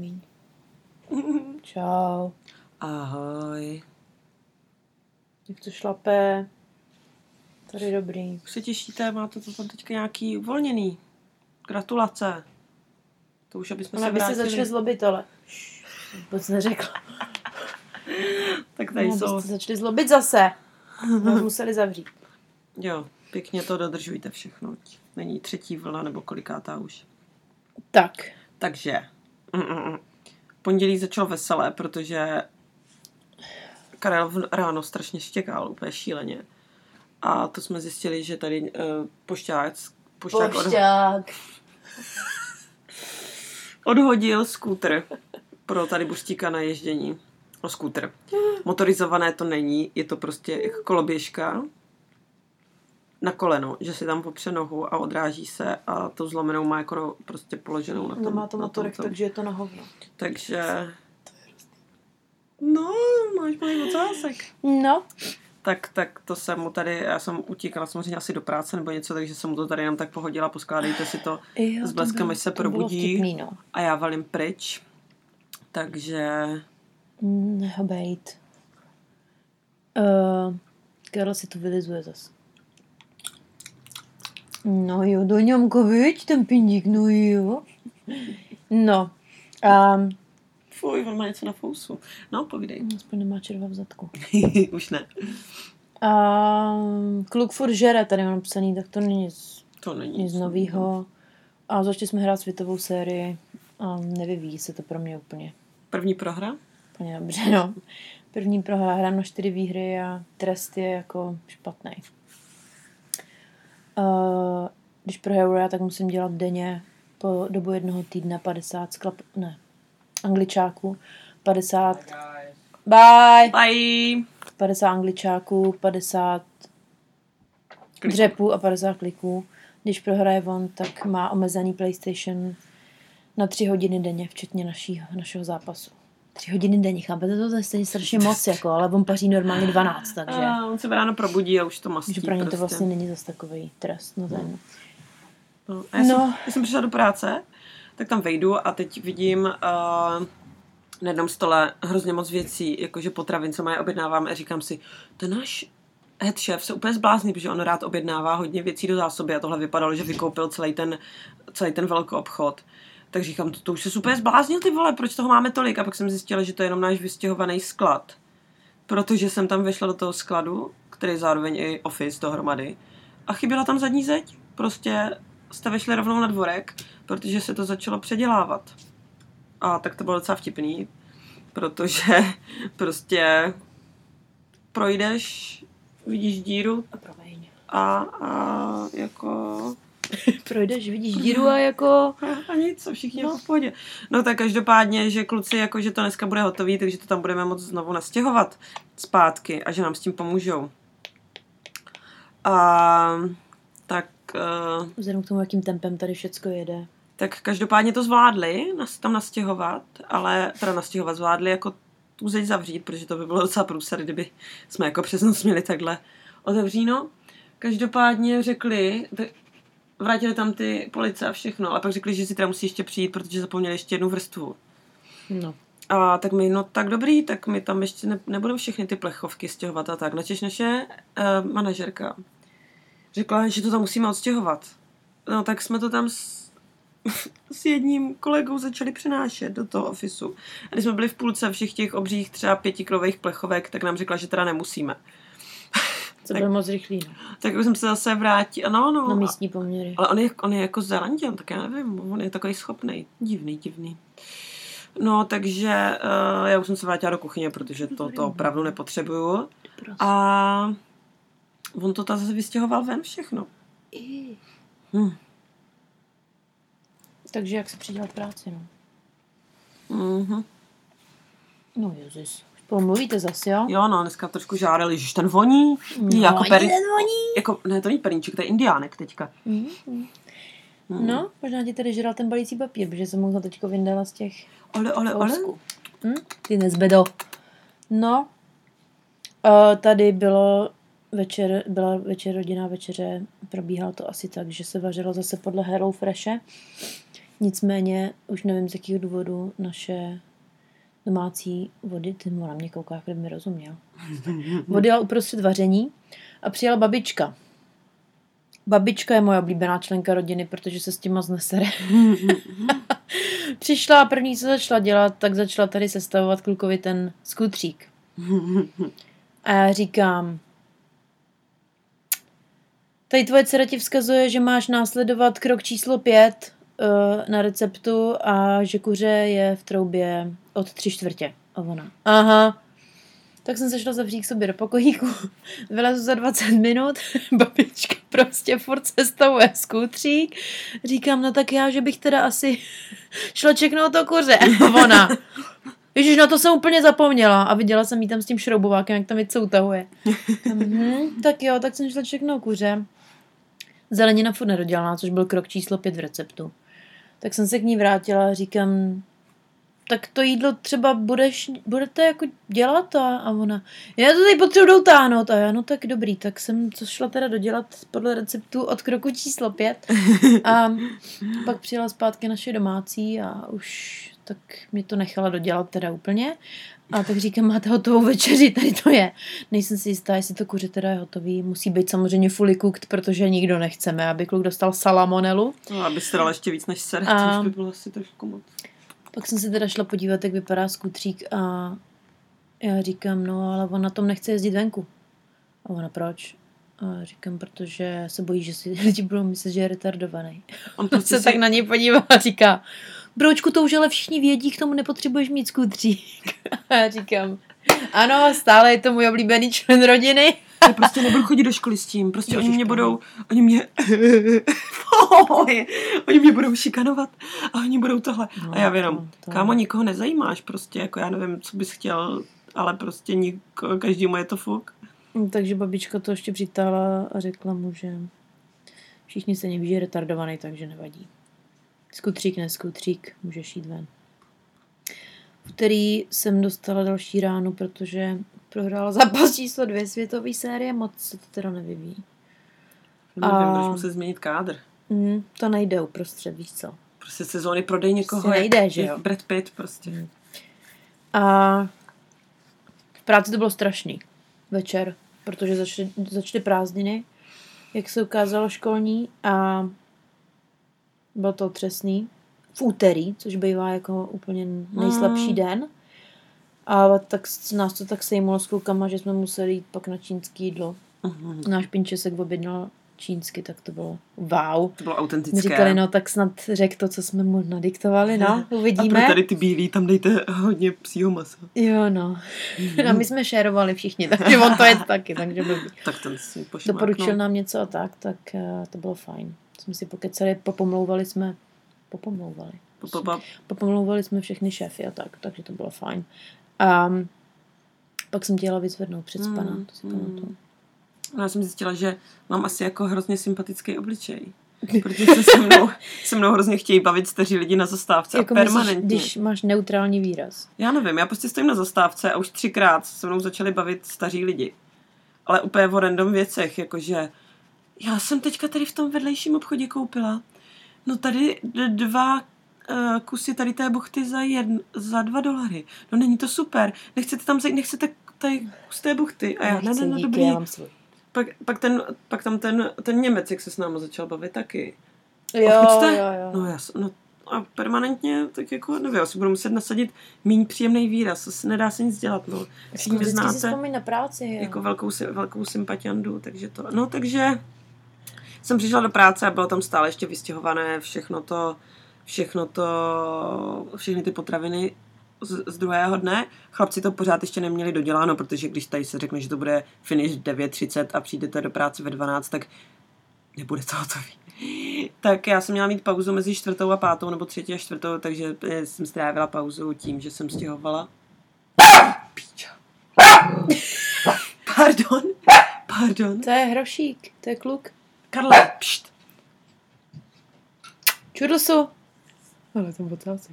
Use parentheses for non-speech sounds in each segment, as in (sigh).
míň. (laughs) Čau. Ahoj. Jak to šlape? Tady dobrý. Už se těšíte, máte to tam teďka nějaký uvolněný. Gratulace. To už, aby jsme Ale se aby se vrátili. začali zlobit, ale... Vůbec neřekla. (laughs) Tak tady No, jsou. abyste začali zlobit zase. Nás museli zavřít. Jo, pěkně to dodržujte všechno. Není třetí vlna nebo kolikátá už. Tak. Takže. Mm, mm, mm. Pondělí začalo veselé, protože Karel ráno strašně štěkal, úplně šíleně. A to jsme zjistili, že tady uh, pošťák, pošťák od, Pošťák. (laughs) odhodil skútr pro tady Buštíka na ježdění. O skútr. Motorizované to není, je to prostě jako koloběžka na koleno, že si tam popře nohu a odráží se a to zlomenou má jako no, prostě položenou na tom. Nemá to na motorek, tom, takže je to na hovno. Takže... No, máš malý ocásek. No. Tak, tak to jsem mu tady, já jsem utíkala samozřejmě asi do práce nebo něco, takže jsem mu to tady jenom tak pohodila, poskládejte si to Jo, s to bleskem, až se to probudí vtipný, no. a já valím pryč. Takže Mm, Neho bejt. Uh, Karel si to vylizuje zas. No jo, do němko, viď, ten pindík, no jo. No, um, fuj, on má něco na fousu. No, povídej. aspoň nemá červa v zadku. (laughs) Už ne. Um, kluk furt žere, tady mám napsaný, tak to není nic, To není nic novýho. A začali jsme hrát světovou sérii a nevyvíjí se to pro mě úplně, První prohra? úplně dobře, no. První prohra, hrám na čtyři výhry a trest je jako špatný. Uh, když prohraju já, tak musím dělat denně po dobu jednoho týdne 50 sklap, ne, angličáků, 50, bye, Bye! 50 angličáků, 50 Kliků. dřepů a 50 kliků. Když prohraje on, tak má omezený PlayStation na 3 hodiny denně, včetně našího, našeho zápasu. 3 hodiny denně, chápete to? To je stejně strašně moc, jako, ale on paří normálně 12, takže, A on se ráno probudí a už to mastí že pro ně to prostě. vlastně není zase takový trest. No, to je jedno. No, a já, jsem, No. já jsem přišla do práce, tak tam vejdu a teď vidím uh, na jednom stole hrozně moc věcí, jakože potravin, co mají objednávám a říkám si, ten náš head chef se úplně zblázní, protože on rád objednává hodně věcí do zásoby a tohle vypadalo, že vykoupil celý ten, celý ten velký obchod. Tak říkám, to, to už se super zbláznil ty vole, proč toho máme tolik? A pak jsem zjistila, že to je jenom náš vystěhovaný sklad. Protože jsem tam vešla do toho skladu, který je zároveň i office dohromady. A chyběla tam zadní zeď. Prostě jste vešli rovnou na dvorek, protože se to začalo předělávat. A tak to bylo docela vtipný, protože (laughs) prostě projdeš, vidíš díru A a, a jako (laughs) Projdeš, vidíš díru a jako... a nic, a všichni jako v pohodě. No tak každopádně, že kluci, jako, že to dneska bude hotový, takže to tam budeme moc znovu nastěhovat zpátky a že nám s tím pomůžou. A tak, uh, Vzhledem k tomu, jakým tempem tady všecko jede. tak každopádně to zvládli, nas, tam nastěhovat, ale teda nastěhovat zvládli jako tu zeď zavřít, protože to by bylo docela průser, kdyby jsme jako přes noc měli takhle otevříno. Každopádně řekli, vrátili tam ty police a všechno, ale pak řekli, že si teda musí ještě přijít, protože zapomněli ještě jednu vrstvu. No. A tak my, no tak dobrý, tak my tam ještě ne, nebudeme všechny ty plechovky stěhovat a tak. Načež naše uh, manažerka řekla, že to tam musíme odstěhovat. No tak jsme to tam s, (laughs) s jedním kolegou začali přenášet do toho ofisu. A když jsme byli v půlce všech těch obřích třeba pětikilových plechovek, tak nám řekla, že teda nemusíme. To Tak- bylo moc rychlý, no. Tak už jsem se zase vrátila. No, no. Na místní poměry. Ale on je, on je jako Zelanděn, tak já nevím, on je takový schopný, divný, divný. No, takže uh, já už jsem se vrátila do kuchyně, protože to, to opravdu nepotřebuju. A on to zase vystěhoval ven všechno. I. Hm. Takže jak se přidělat práci, no. Mhm. No jezus. Spolu mluvíte zase, jo? Jo, no, dneska trošku žárali, že ten voní. No, jako per... jeden voní. jako, ne, to není perníček, to je indiánek teďka. Mhm. Hmm. No, možná ti tady žral ten balící papír, protože jsem ho teďko vyndala z těch Ole, ole, ole. Hm? Ty nezbedo. No, uh, tady bylo večer, byla večer rodinná večeře, probíhalo to asi tak, že se vařilo zase podle Hello Freshe. Nicméně, už nevím z jakých důvodů, naše domácí vody, ty mu na mě kouká, kdyby mi rozuměl. (laughs) Vody uprostřed vaření a přijela babička. Babička je moje oblíbená členka rodiny, protože se s tím moc nesere. (laughs) Přišla a první, co začala dělat, tak začala tady sestavovat klukovi ten skutřík. A já říkám, tady tvoje dcera ti vzkazuje, že máš následovat krok číslo pět na receptu a že kuře je v troubě od tři čtvrtě. A ona, aha. Tak jsem se šla zavřít k sobě do pokojíku. (laughs) Vylezu za 20 minut, (laughs) babička prostě furt sestavuje skutřík. Říkám, no tak já, že bych teda asi (laughs) šla čeknout to kuře. A ona, Ježiš, na to jsem úplně zapomněla a viděla jsem jí tam s tím šroubovákem, jak tam něco utahuje. mhm, tak jo, tak jsem šla čeknout kuře. Zelenina furt nedodělaná, což byl krok číslo pět v receptu. Tak jsem se k ní vrátila a říkám, tak to jídlo třeba budeš, budete jako dělat? A, a ona, já to tady potřebuji dotáhnout a já, no tak dobrý, tak jsem co šla teda dodělat podle receptu od kroku číslo pět. A pak přijela zpátky naše domácí a už tak mě to nechala dodělat teda úplně a tak říkám, máte hotovou večeři, tady to je. Nejsem si jistá, jestli to kuře teda je hotový. Musí být samozřejmě fully cooked, protože nikdo nechceme, aby kluk dostal salamonelu. No, aby se dal ještě víc než ser, A- což by bylo asi trošku moc. Pak jsem se teda šla podívat, jak vypadá skutřík a já říkám, no ale on na tom nechce jezdit venku. A ona proč? A říkám, protože se bojí, že si (laughs) lidi budou myslet, že je retardovaný. On prostě (laughs) se tak na něj podívá a říká, broučku, to už ale všichni vědí, k tomu nepotřebuješ mít skutřík. (laughs) A já říkám, ano, stále je to můj oblíbený člen rodiny. Já prostě nebudu chodit do školy s tím. Prostě oni mě Ježiška, budou, oni mě, (laughs) oni mě budou šikanovat a oni budou tohle. No, a já jenom, to- to- kámo, nikoho nezajímáš prostě, jako já nevím, co bys chtěl, ale prostě niko, každému je to fuk. No, Takže babička to ještě přitáhla a řekla mu, že všichni se neví, že je retardovaný, takže nevadí. Skutřík, ne skutřík, můžeš jít ven. V úterý jsem dostala další ránu, protože prohrála zápas číslo dvě světové série, moc se to teda nevyvíjí. Nevím, A- budeš muset změnit kádr. Mm, to nejde uprostřed, víš co. Prostě sezóny prodej někoho. Prostě jak- nejde, že jak jo? Brad Pitt prostě. Mm. A v práci to bylo strašný večer, protože začaly, začaly prázdniny, jak se ukázalo školní a bylo to otřesný. V úterý, což bývá jako úplně nejslabší Mm. den. A tak nás to tak sejmulo s klukama, že jsme museli jít pak na čínský jídlo. Mhm. Náš pinčesek objednal čínsky, tak to bylo wow. To bylo My autentické. říkali, no tak snad řek to, co jsme mu nadiktovali, no, (laughs) A pro uvidíme. tady ty bílý, tam dejte hodně psího masa. Jo, no. A my jsme šerovali všichni, takže on to je taky, takže blbý. Tak ten si pošmáknul. Doporučil nám něco a tak, tak eh, to bylo fajn. Jsme si pokecali, popomlouvali jsme, popomlouvali. Pa. Popomlouvali jsme všechny šéfy a tak, takže to bylo fajn. A pak jsem dělala vyzvednout před spana, Mm, to si mm. pamatuju. No, já jsem zjistila, že mám asi jako hrozně sympatický obličej. (laughs) Protože se se mnou, se mnou hrozně chtějí bavit staří lidi na zastávce Jako a permanentně. myslíš, když máš neutrální výraz. Já nevím, já prostě stojím na zastávce a už třikrát se mnou začali bavit staří lidi. Ale úplně o random věcech, jakože já jsem teďka tady v tom vedlejším obchodě koupila. No tady dva uh, kusy tady té buchty za, jedn, za dva dolary. No není to super. Nechcete tam zajít, nechcete tady kus té buchty. A já, ne, ne, no díky, dobrý. já mám svůj. Pak, pak, ten, pak tam ten, ten Němec, jak se s náma začal bavit taky. Jo, jo, jo. No já, s- no a permanentně, tak jako, nevím, já si budu muset nasadit méně příjemný výraz, se nedá se nic dělat, no. S Jako tím vždycky si znáte vzpomeň na práci. Jo. jako velkou, velkou sympatiandu, takže to, no takže jsem přišla do práce a bylo tam stále ještě vystěhované všechno to, všechno to, všechny ty potraviny z, z druhého dne. Chlapci to pořád ještě neměli doděláno, protože když tady se řekne, že to bude finish v 9.30 a přijdete do práce ve 12, tak nebude to hotový. (laughs) Tak já jsem měla mít pauzu mezi čtvrtou a pátou, nebo třetí a čtvrtou, takže eh, jsem strávila pauzu tím, že jsem stěhovala. (laughs) Píča. (laughs) Pardon, pardon. To je hrošík, to je kluk. Karle, pšt. Čudlsu. Ale to botálce.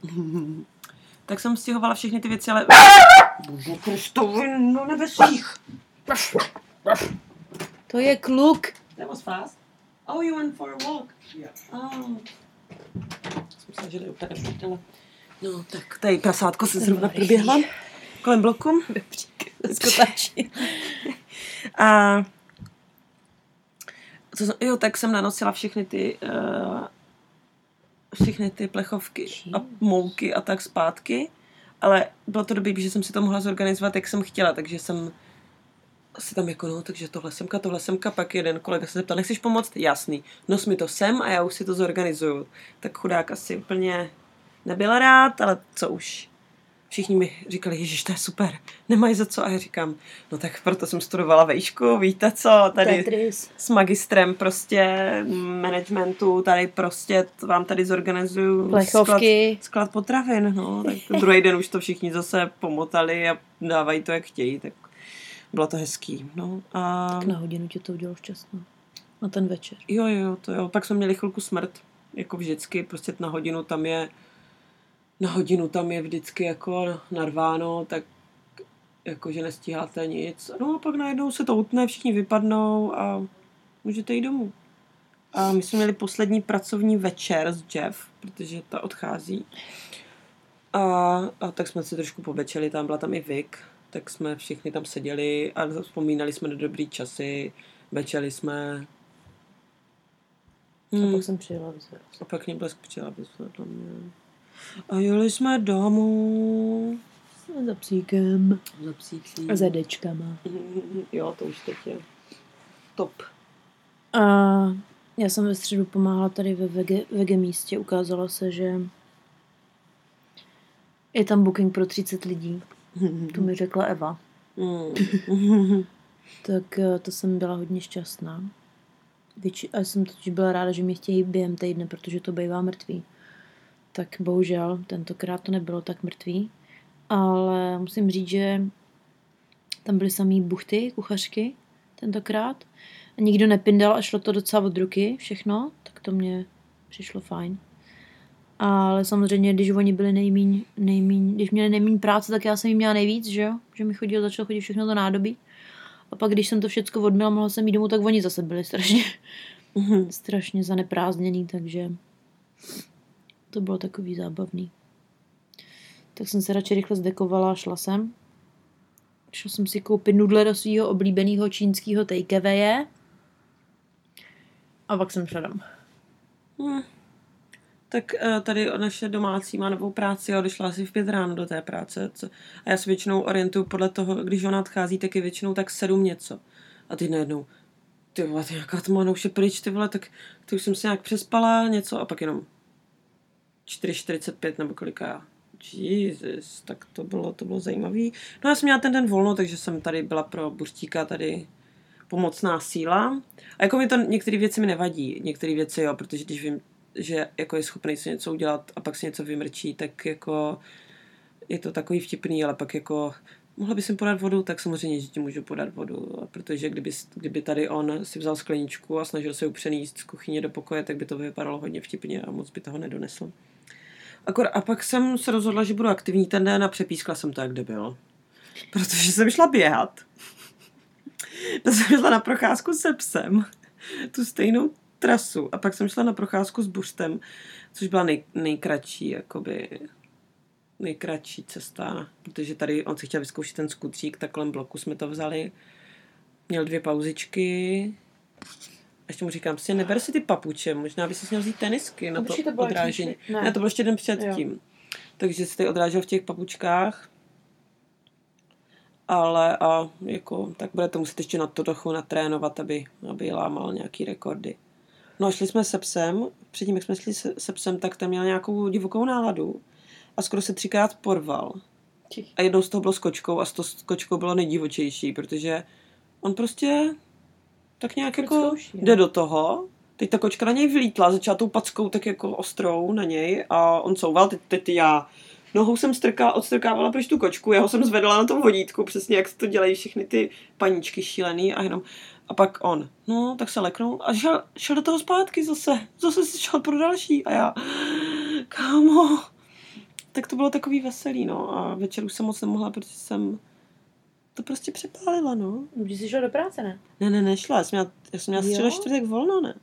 Tak jsem stěhovala všechny ty věci, ale... Bože Kristovi, no nebesích. To je kluk. That was fast. Oh, you went for a walk. Yeah. Oh. jsem myslela, že úplně. No, tak tady prasátko se zrovna proběhla kolem bloku. (laughs) Skotačí. A co, jsem- jo, tak jsem nanosila všechny ty uh, všechny ty plechovky a mouky a tak zpátky, ale bylo to dobrý, že jsem si to mohla zorganizovat, jak jsem chtěla, takže jsem si tam jako, no, takže tohle semka, tohle semka, pak jeden kolega se zeptal, nechceš pomoct? Jasný, nos mi to sem a já už si to zorganizuju. Tak chudák asi úplně nebyl rád, ale co už. Všichni mi říkali, ježiš, to je super, nemají za co. A já říkám, no tak proto jsem studovala vejšku, víte co, tady Tetris. s magistrem prostě managementu, tady prostě vám tady zorganizuju Plechovky. Sklad, sklad potravin, no, tak druhý den už to všichni zase pomotali a dávají to, jak chtějí, tak bylo to hezký, no. A Tak na hodinu tě to udělalo šťastnou. Na ten večer. jo, jo, to jo, pak jsme měli chvilku smrt, jako vždycky, prostě na hodinu tam je, na hodinu tam je vždycky jako narváno, tak jako, že nestíháte nic. No a pak najednou se to utne, všichni vypadnou a můžete jít domů. A my jsme měli poslední pracovní večer s Jeff, protože ta odchází. A, a tak jsme si trošku povečeli, tam byla tam i Vic, tak jsme všichni tam seděli a vzpomínali jsme na dobrý časy, večeli jsme. A Hmm. pak jsem přijela vyzvat. A pak mě blesk přijela mě. A jeli jsme domů. Za psíkem. Za psící. A za dečkama. Jo, to už teď je top. A já jsem ve středu pomáhala tady ve vege, vege místě. Ukázalo se, že je tam booking pro 30 lidí. (laughs) To mi řekla Eva. Mm. (laughs) Tak eh, to jsem byla hodně šťastná. Větši, a jsem totiž byla ráda, že mě chtějí během týdne, protože to bývá mrtvý. Tak bohužel, tentokrát to nebylo tak mrtvý. Ale musím říct, že tam byly samý buchty, kuchařky tentokrát. A nikdo nepindal a šlo to docela od ruky všechno, tak to mě přišlo fajn. Ale samozřejmě, když oni byli nejmíň, nejmíň, když měli nejmíň práce, tak já jsem jim měla nejvíc, že jo? Že mi chodilo, začalo chodit všechno to nádobí. A pak, když jsem to všechno odměla, mohla jsem jít domů, tak oni zase byli strašně, strašně zaneprázdněný, takže to bylo takový zábavný. Tak jsem se radši rychle zdekovala a šla jsem. Šla jsem si koupit nudle do svého oblíbeného čínského takeawaye. A pak jsem šla domů. Hm. Tak eh, tady naše domácí má novou práci a odešla asi v pět ráno do té práce. Co- A já se většinou orientuju podle toho, když ona odchází, tak je většinou tak sedm něco. A teď najednou, ty vole, ty nějaká tma, už je pryč, ty vole, tak ty už jsem se nějak přespala něco a pak jenom 4.45 nebo kolika. Jesus, tak to bylo, to bylo zajímavý. No já jsem měla ten den volno, takže jsem tady byla pro Buřtíka tady pomocná síla. A jako mi to některé věci mi nevadí, některé věci jo, protože když vím, že jako je schopný si něco udělat a pak si něco vymrčí, tak jako je to takový vtipný, ale pak jako mohla by jsem podat vodu, tak samozřejmě, že ti můžu podat vodu, protože kdyby, kdyby tady on si vzal skleničku a snažil se ji přenést z kuchyně do pokoje, tak by to vypadalo hodně vtipně a moc by toho nedonesl. Akor, a pak jsem se rozhodla, že budu aktivní ten den a přepískla jsem to, jak debil. Protože jsem šla běhat. (laughs) Tak jsem šla na procházku se psem. Tu stejnou trasu. A pak jsem šla na procházku s buřtem, což byla nej, nejkratší, jakoby nejkratší cesta, protože tady on si chtěl vyzkoušet ten skutřík, tak kolem bloku jsme to vzali. Měl dvě pauzičky. A ještě mu říkám, si neber si ty papuče, možná by si měl vzít tenisky na to to bylo odrážení. Ne. ne. to bylo ještě den předtím. Takže si tady odrážel v těch papučkách. Ale a jako, tak budete muset ještě na to trochu natrénovat, aby, aby lámal nějaký rekordy. No a šli jsme se psem, předtím, jak jsme šli se, se psem, tak tam měl nějakou divokou náladu a skoro se třikrát porval. A jednou z toho bylo s kočkou a s to s kočkou bylo nejdivočejší, protože on prostě tak nějak jako zkouší, jde do toho. Teď ta kočka na něj vylítla, začala tou packou tak jako ostrou na něj a on couval, teď, teď já nohou jsem strkala, odstrkávala pryč tu kočku, jeho jsem zvedla na tom vodítku, přesně jak to dělají všechny ty paníčky šílený a jenom a pak on, no, tak se leknul a šel, šel do toho zpátky zase. Zase si šel pro další. A já, kámo. Tak to bylo takový veselý, no. A večer už jsem moc nemohla, protože jsem to prostě přepálila, no. Když jsi šla do práce, ne? Ne, ne, nešla. Já jsem měla, já jsem měla Jo? středo čtvrtek volno, ne.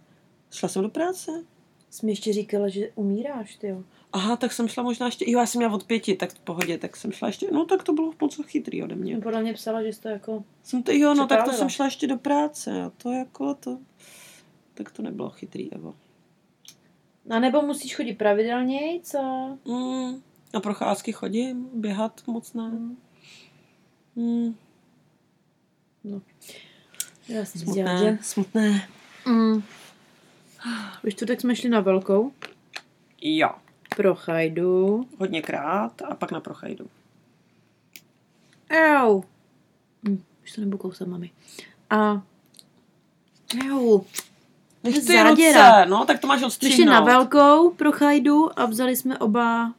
Šla jsem do práce. Jsi mi ještě říkala, že umíráš, ty jo. Aha, tak jsem šla možná ještě, jo, já jsem měla od pěti, tak v pohodě, tak jsem šla ještě, no tak to bylo moc chytrý ode mě. Podle mě psala, že jsi to jako... Jsem to, jo, no tak to jsem šla ještě do práce a to jako to, tak to nebylo chytrý, Evo. A nebo musíš chodit pravidelně, co? Mm, na procházky chodím, běhat moc ne. Mm, Já jsem smutné, dělala, že? smutné. Mm. Ve čtvrtek jsme šli na velkou Jo, pro chajdu. hodněkrát a pak na prochajdu. Au. Hm, už to nebudu kousat, mami. A... Au. Než ty ruce, no, tak to máš Jsme šli na velkou pro chajdu a vzali jsme oba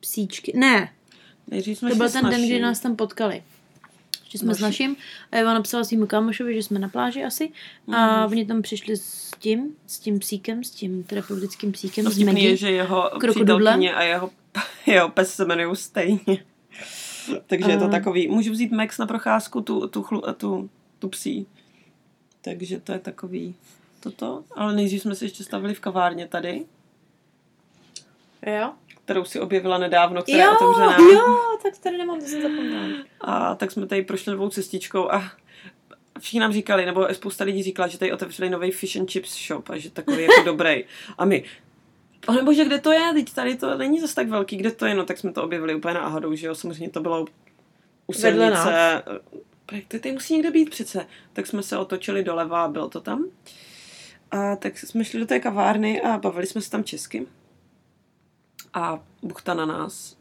psíčky. Ne, Nejdřív jsme to byl ten den, kdy nás tam potkali. Že jsme s Naši. naším a Eva napsala svýmu kámošovi, že jsme na pláži asi a oni tam přišli s tím, s tím psíkem, s tím terapeutickým psíkem, No s vtipný je, Maggie. že jeho přítelkyně a jeho, (laughs) jeho pes se jmenují stejně. Takže je to takový, můžu vzít Max na procházku, tu, tu, chlu, tu, tu psí. Takže to je takový toto. Ale nejdřív jsme se ještě stavili v kavárně tady, Jo? Kterou si objevila nedávno, která je Jo, otevřená. jo, tak tady nemám, to jsem zapomněla. A tak jsme tady prošli novou cestičkou a všichni nám říkali, nebo spousta lidí říkala, že tady otevřeli nový fish and chips shop a že takový jako (laughs) dobrý. A my, pane bože, kde to je? Teď tady to není zase tak velký, kde to je? No tak jsme to objevili úplně náhodou, že jo, samozřejmě to bylo u silnice. Projekt tady musí někde být přece. Tak jsme se otočili doleva a bylo to tam. A tak jsme šli do té kavárny a bavili jsme se tam česky. A buchta na nás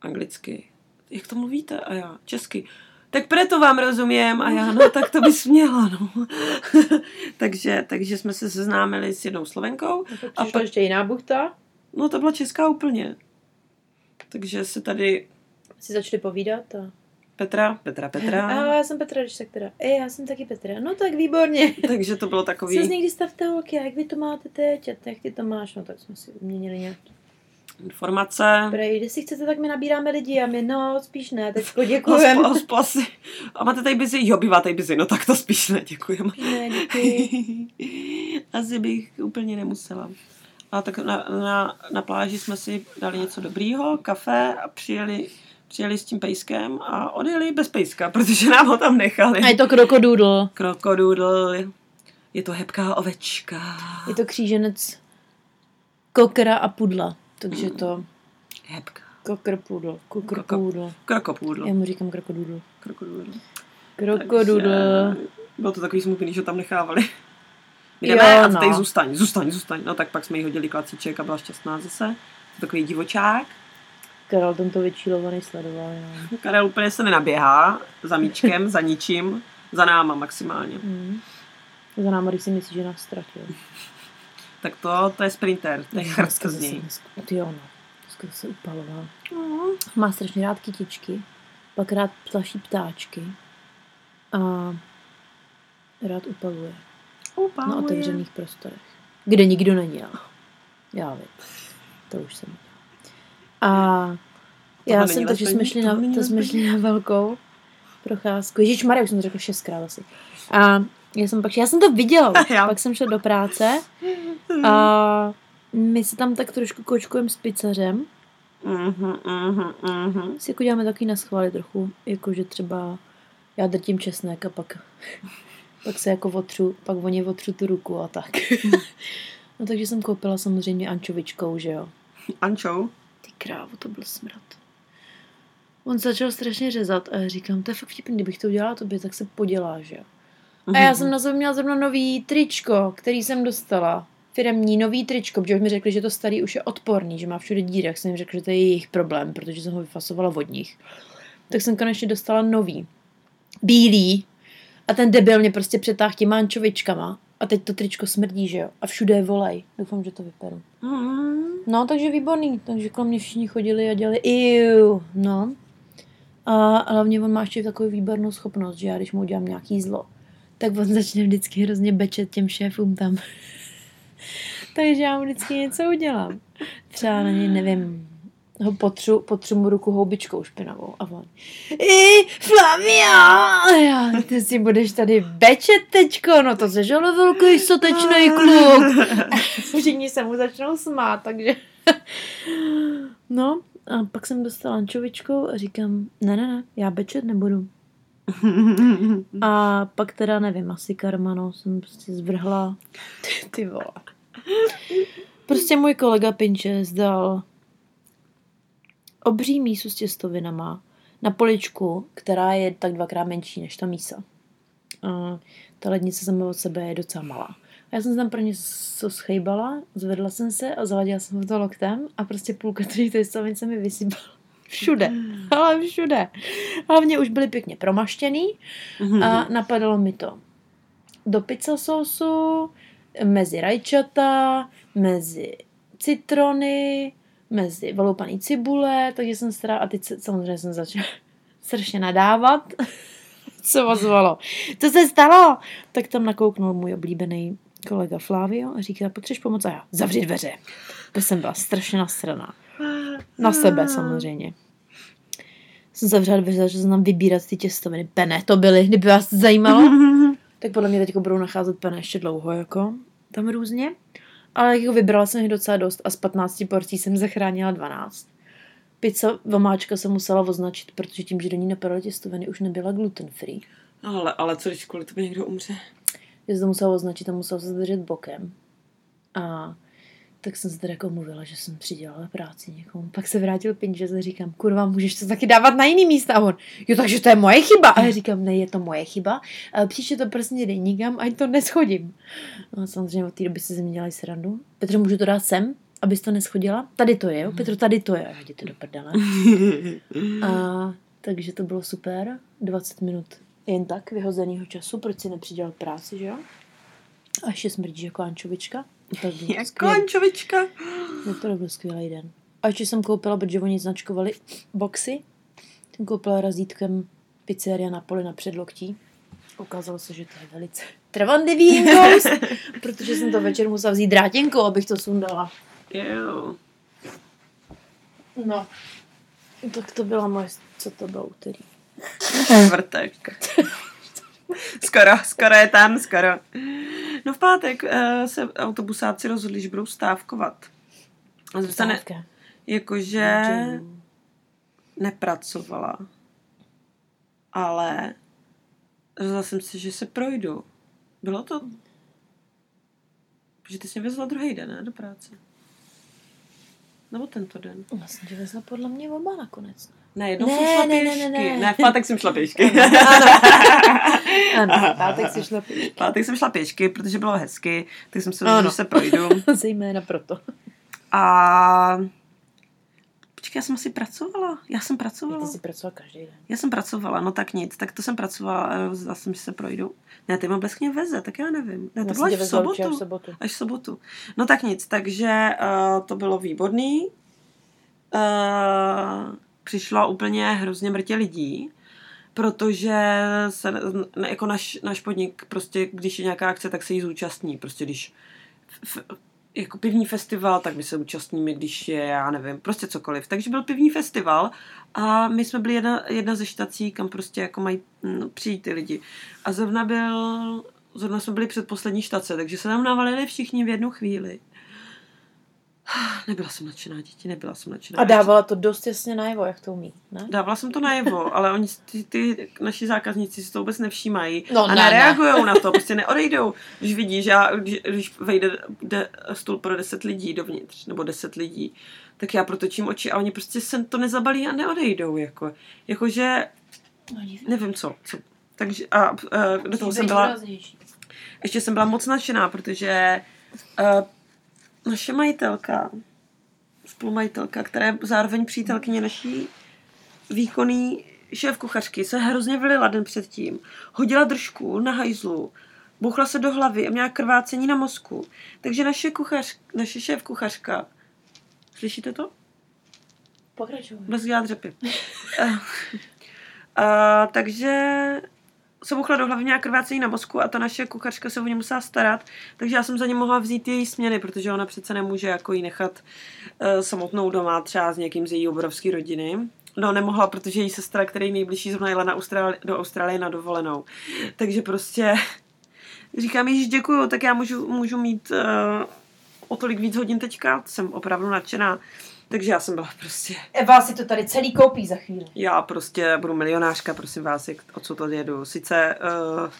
anglicky. Jak to mluvíte? A já, česky. Tak proto vám rozumím. A já, no tak to bys měla, no. (laughs) takže, takže jsme se seznámili s jednou Slovenkou. A A pak ještě jiná buchta. No to byla česká úplně. Takže se tady Si začali povídat a... Petra, Petra, Petra. (laughs) A já jsem Petra, když tak teda. E, já jsem taky Petra. No tak výborně. (laughs) takže to bylo takový z někdy stavte holky, jak vy to máte teď a jak ty to máš, no tak jsme si vyměnili nějaký. Informace. Prej, když si chcete, tak my nabíráme lidi a my, no, spíš ne, Hospo, (laughs) děkujeme. hospo asi. A máte tady busy? Jo, bývá tady busy, no tak to spíš ne, děkujeme. Ne, děkuji. (laughs) Asi bych úplně nemusela. A tak na, na, na pláži jsme si dali něco dobrýho, kafe a přijeli, přijeli s tím pejskem a odjeli bez pejska, protože nám ho tam nechali. A je to krokodudl. Krokodudl, je to hebká ovečka. Je to kříženec kokra a pudla. Takže to Hebka. kokr pudl. Kokr pudl. Krokopůdl. Já mu říkám. Krokodudl. Krokodudl. Takže Bylo to takový smutný, že tam nechávali. My Jo, jdeme a no. tady zůstaň, zůstaň, zůstaň. No tak pak jsme jí hodili klacíček a byla šťastná zase. Takový divočák. Karel tento vyčílovaný sledoval. Jo. Karel úplně se nenaběhá za míčkem, za ničím, za náma maximálně. Hmm. Za náma, když si myslíš, že nás ztratil. Tak to, to je sprinter, to je chrcka z něj. Ty jo, no. Dneska se upaloval. Má strašně rád kytičky, pak rád plaší ptáčky a rád upaluje na Upáluje. otevřených prostorech, kde nikdo není, ale já vím. To už jsem. A já jsem, takže jsme šli na, to jsme šli na velkou procházku. Ježíš Maria, už jsem to řekla šestkrát asi. A já jsem pak, já jsem to viděla. (laughs) Já. pak jsem šla do práce a my se tam tak trošku kočkujeme s pizzařem. Mhm, mhm, mhm. Si jako děláme taky na schvály trochu, jakože třeba já drtím česnek a pak, pak se jako otřu, pak oni otřu tu ruku a tak. (laughs) no takže jsem koupila samozřejmě ančovičkou, že jo. Ančou? Ty krávo, to byl smrad. On začal strašně řezat a říkám, to je fakt vtipný, kdybych to udělala tobě, tak se podělá, že jo. A já jsem na sobě měla zrovna nový tričko, který jsem dostala. Firemní nový tričko, protože mi řekli, že to starý už je odporný, že má všude díry, jak jsem jim řekla, že to je jejich problém, protože jsem ho vyfasovala od nich. Tak jsem konečně dostala nový. Bílý. A ten debil mě prostě přetáhl těma ančovičkama. A teď to tričko smrdí, že jo? A všude je volej. Doufám, že to vyperu. Mhm. No, takže výborný. Takže kolem mě všichni chodili a dělali iu, no. A hlavně on má ještě takovou výbornou schopnost, že já když mu udělám nějaký zlo, tak on začne vždycky hrozně bečet těm šéfům tam. (laughs) takže já mu vždycky něco udělám. Třeba na ně, nevím, ho potřu, potřu mu ruku houbičkou špinavou a on I, Flavia! Já, ty si budeš tady bečet teďko, no to jsi ale velký sotečný kluk. (laughs) Všichni se mu začnou smát, takže... no, a pak jsem dostala ančovičkou a říkám, ne, ne, ne, já bečet nebudu. (laughs) A pak teda nevím, asi karma, no, jsem prostě zvrhla. Ty, (laughs) ty vole. Prostě můj kolega Pinče zdal obří mísu s těstovinama na poličku, která je tak dvakrát menší než ta mísa. A ta lednice sama od sebe je docela malá. A já jsem se tam pro něco schejbala, zvedla jsem se a zavadila jsem to loktem a prostě půlka těch těstovin se mi vysypala. Všude, ale všude. Hlavně už byly pěkně promaštěný a napadalo mi to do pizza sosu, mezi rajčata, mezi citrony, mezi valoupaný cibule, takže jsem stará a teď se, samozřejmě jsem začala (laughs) strašně nadávat, (laughs) co ozvalo. Co se stalo? Tak tam nakouknul můj oblíbený kolega Flavio a říká, potřebuješ pomoct? A já, zavři dveře. To jsem byla strašně nasraná. Na sebe samozřejmě. Jsem zavřela dveře, že jsem tam vybírat ty těstoviny. Pene to byly, kdyby vás to zajímalo. (laughs) tak podle mě teď budou nacházet pene ještě dlouho, jako tam různě. Ale jako vybrala jsem jich docela dost a z 15 porcí jsem zachránila 12. Pizza vomáčka jsem musela označit, protože tím, že do ní napadaly těstoviny, už nebyla gluten free. Ale, ale co když kvůli tobě někdo umře? Já jsem to musela označit a musela se držet bokem. A tak jsem se teda jako mluvila, že jsem přidělala práci někomu. Pak se vrátil Pinčes a říkám, kurva, můžeš to taky dávat na jiný místa? A on, jo, takže to je moje chyba. A já říkám, ne, je to moje chyba. Ale příště to prostě dej nikam, ať to neschodím. No a samozřejmě od té doby si ze mě dělají srandu. Petře, můžu to dát sem, abys to neschodila? Tady to je, jo? Petro, tady to je. A jdi to do prdele. (laughs) A takže to bylo super. 20 minut jen tak vyhozenýho času, proč si nepřidělal práci, že jo? A ještě smrdíš jako ančovička. Byl Jako skvělý. ančovička. No to byl skvělý den. A ještě jsem koupila, protože oni značkovali boxy. Jsem koupila razítkem pizzeria na poli na předloktí. Ukázalo se, že to je velice trvanlivý inkous, (laughs) protože jsem to večer musela vzít drátěnkou, abych to sundala. Jo. No. Tak to byla moje, co to bylo úterý. Čtvrtek. skoro, skoro je tam, skoro. No v pátek uh, se autobusáci rozhodli, že budou stávkovat. A zůstane, jakože nepracovala, ale rozhodla jsem si, že se projdu. Bylo to? Že ty jsi mě vezla druhý den, ne, do práce. Nebo tento den. Já jsem tě vezla podle mě oba nakonec. Ne, jednou Ne, jsem šla ne, ne, pěšky. ne, ne. ne, v pátek jsem šla pěšky. Ano, (laughs) pátek si šla pěšky. pátek jsem šla pěšky, protože bylo hezky, tak jsem se Ano. rozhodla, že se projdu. (laughs) Zejména proto. A počkej, já jsem asi pracovala. Já jsem Ty pracovala. jsi pracoval každý den. Já jsem pracovala, no tak nic, tak to jsem pracovala a rozhodla jsem, že se projdu. Ne, ty mě bleskně veze, tak já nevím. Ne, to Já bylo jsem až v sobotu. až v sobotu. Až v sobotu. No tak nic, takže uh, to bylo výborný. Uh, přišlo úplně hrozně mrtě lidí, protože se, jako naš, náš podnik, prostě když je nějaká akce, tak se jí zúčastní. Prostě když f, jako pivní festival, tak my se účastníme, když je, já nevím, prostě cokoliv. Takže byl pivní festival a my jsme byli jedna, jedna ze štací, kam prostě jako mají no, přijít ty lidi. A zrovna byl, zrovna jsme byli před poslední štace, takže se nám navalili všichni v jednu chvíli. (sighs) Nebyla jsem nadšená, děti, nebyla jsem nadšená. A dávala to dost jasně najevo, jak to umí, ne? Dávala jsem to najevo, ale oni, ty, ty naši zákazníci si to vůbec nevšímají No, a ne, nereagují na to, prostě neodejdou. Když vidí, že já, když, když vejde de, stůl pro 10 lidí dovnitř, nebo 10 lidí, tak já protočím oči a oni prostě se to nezabalí a neodejdou, jako. Jakože, No, nevím co, co. Takže a, a do toho jsem byla, ještě jsem byla moc nadšená, protože uh, naše majitelka, spolumajitelka, která je zároveň přítelkyně naší výkonný šéf kuchařky, se hrozně vylila den předtím. Hodila držku na hajzlu, bouchla se do hlavy a měla krvácení na mozku. Takže naše, kuchař, naše šéf kuchařka, slyšíte to? Pokračuj. Bez dřepy. uh, (laughs) uh, takže mu do hlavy nějak krvácení na mozku a ta naše kuchařka se o ně musela starat, takže já jsem za ně mohla vzít její směny, protože ona přece nemůže jako jí nechat uh, samotnou doma třeba s někým z její obrovské rodiny. No, nemohla, protože její sestra, který nejbližší zrovna jela na Austráli- do Austrálie na dovolenou. Takže prostě (laughs) říkám, již děkuju, tak já můžu, můžu mít uh, o tolik víc hodin teďka, jsem opravdu nadšená. Takže já jsem byla prostě... Eva si to tady celý koupí za chvíli. Já prostě budu milionářka, prosím vás, jak, o co to jedu. Sice uh,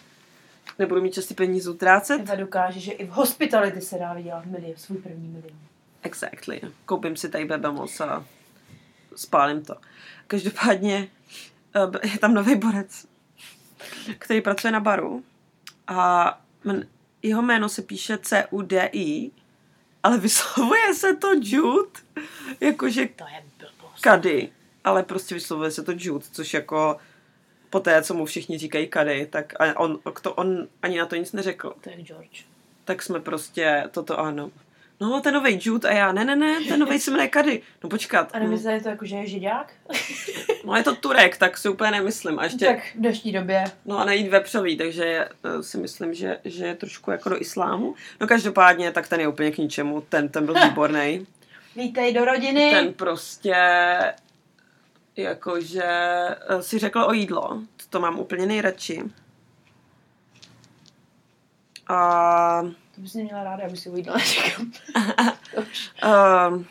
nebudu mít časty peníze utrácet. Eva dokáže, že i v hospitality se dá vydělat milion, svůj první milion. Exactly. Koupím si tady bebemos a spálím to. Každopádně uh, je tam nový borec, který pracuje na baru a jeho jméno se píše C-U-D-I, ale (laughs) vyslovuje se to Jude, jakože To je blbost. Kady, ale prostě vyslovuje se to Jude, což jako po té, co mu všichni říkají Kady, tak a on, to, on ani na to nic neřekl. To je George. Tak jsme prostě, toto ano. No, ten nový Jude a já, ne, ne, ne, ten nový se jmenuje Kady. No počkat, A nemysleli to jako, že je žiďák? (laughs) no je to Turek, tak si úplně nemyslím. A ještě, Tak v dnešní době. no a najít vepřový, takže eh, si myslím, že, že je trošku jako do islámu. No každopádně, tak ten je úplně k ničemu, ten, ten byl výborný. Vítej do rodiny. ten prostě jakože eh, si řekl o jídlo, to mám úplně nejradši. A, To bys měla ráda, aby si ujídla, neříkám. (laughs) (laughs)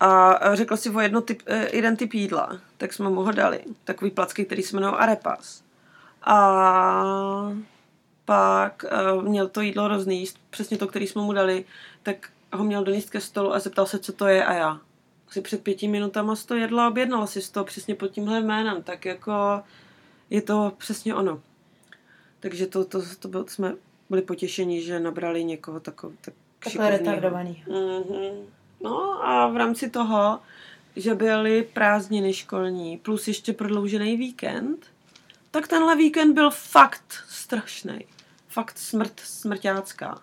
a, a řekl si o jedno typ, eh, jeden typ jídla, tak jsme mu ho dali. Takový placky, který se jmenují arepas. A pak uh, měl to jídlo rozníst, přesně to, který jsme mu dali, tak ho měl doníst ke stolu a zeptal se, co to je a já. Asi před pěti minutama jsi to jedla a objednala si to přesně pod tímhle jménem, tak jako je to přesně ono. Takže to, to, to byl, jsme byli potěšení, že nabrali někoho takov, tak Takhle retardovaný. Mhm. No a v rámci toho, že byly prázdniny školní plus ještě prodloužený víkend, tak tenhle víkend byl fakt strašný. Fakt smrt smrťácká.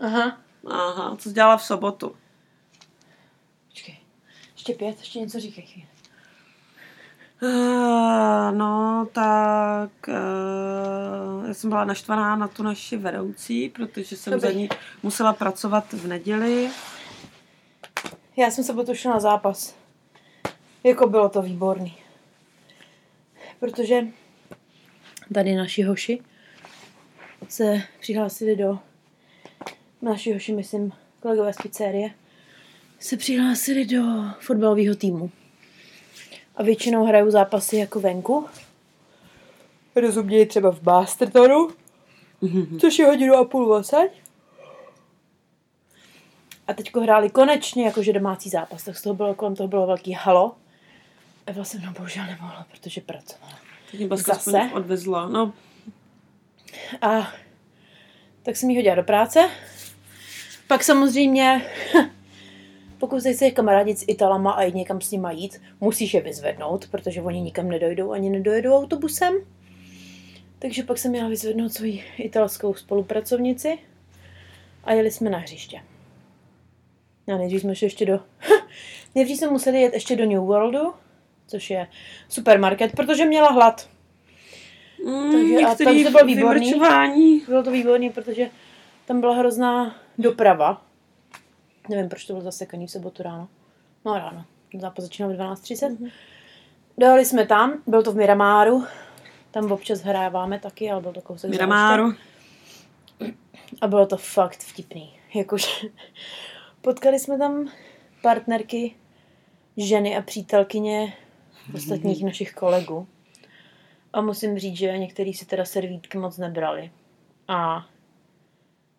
Aha. Aha, co jsi dělala v sobotu? Počkej. Ještě pět, ještě něco říkej. Uh, no, tak uh, já jsem byla naštvaná na tu naši vedoucí, protože jsem Dobrý. za ní musela pracovat v neděli. Já jsem se potom šla na zápas. Jako bylo to výborný. Protože tady naši hoši se přihlásili do naši hoši, myslím, kolegové z pizzerie, se přihlásili do fotbalového týmu. A většinou hrajou zápasy jako venku. Rozumějí třeba v Bastertonu, což je hodinu a půl odsaď. A teďko hráli konečně jakože domácí zápas, tak z toho bylo, kolem toho bylo velký halo. Eva se mnou bohužel nemohla, protože pracovala. Mě Baska Zase? odvezla. No, A tak jsem jí hodila do práce. Pak samozřejmě, pokud se chceš kamarádit s Italama a jít někam s nima jít, musíš je vyzvednout, protože oni nikam nedojdou ani nedojedou autobusem. Takže pak jsem měla vyzvednout svoji italskou spolupracovnici a jeli jsme na hřiště. No nejdřív jsme šli ještě do... (laughs) nejdřív jsme museli jet ještě do New Worldu, což je supermarket, protože měla hlad. mm, Takže a tam to bylo výborný. Bylo to výborné, protože tam byla hrozná doprava. Nevím, proč to bylo zasekaný v sobotu ráno. No ráno. Zápas začínal v 12.30. Mm-hmm. Dojeli jsme tam, byl to v Miramáru. Tam občas hráváme taky, ale byl to kousek Miramáru. A bylo to fakt vtipný. Jakože (laughs) potkali jsme tam partnerky, ženy a přítelkyně ostatních našich kolegů. A musím říct, že některý si teda servítky moc nebrali. A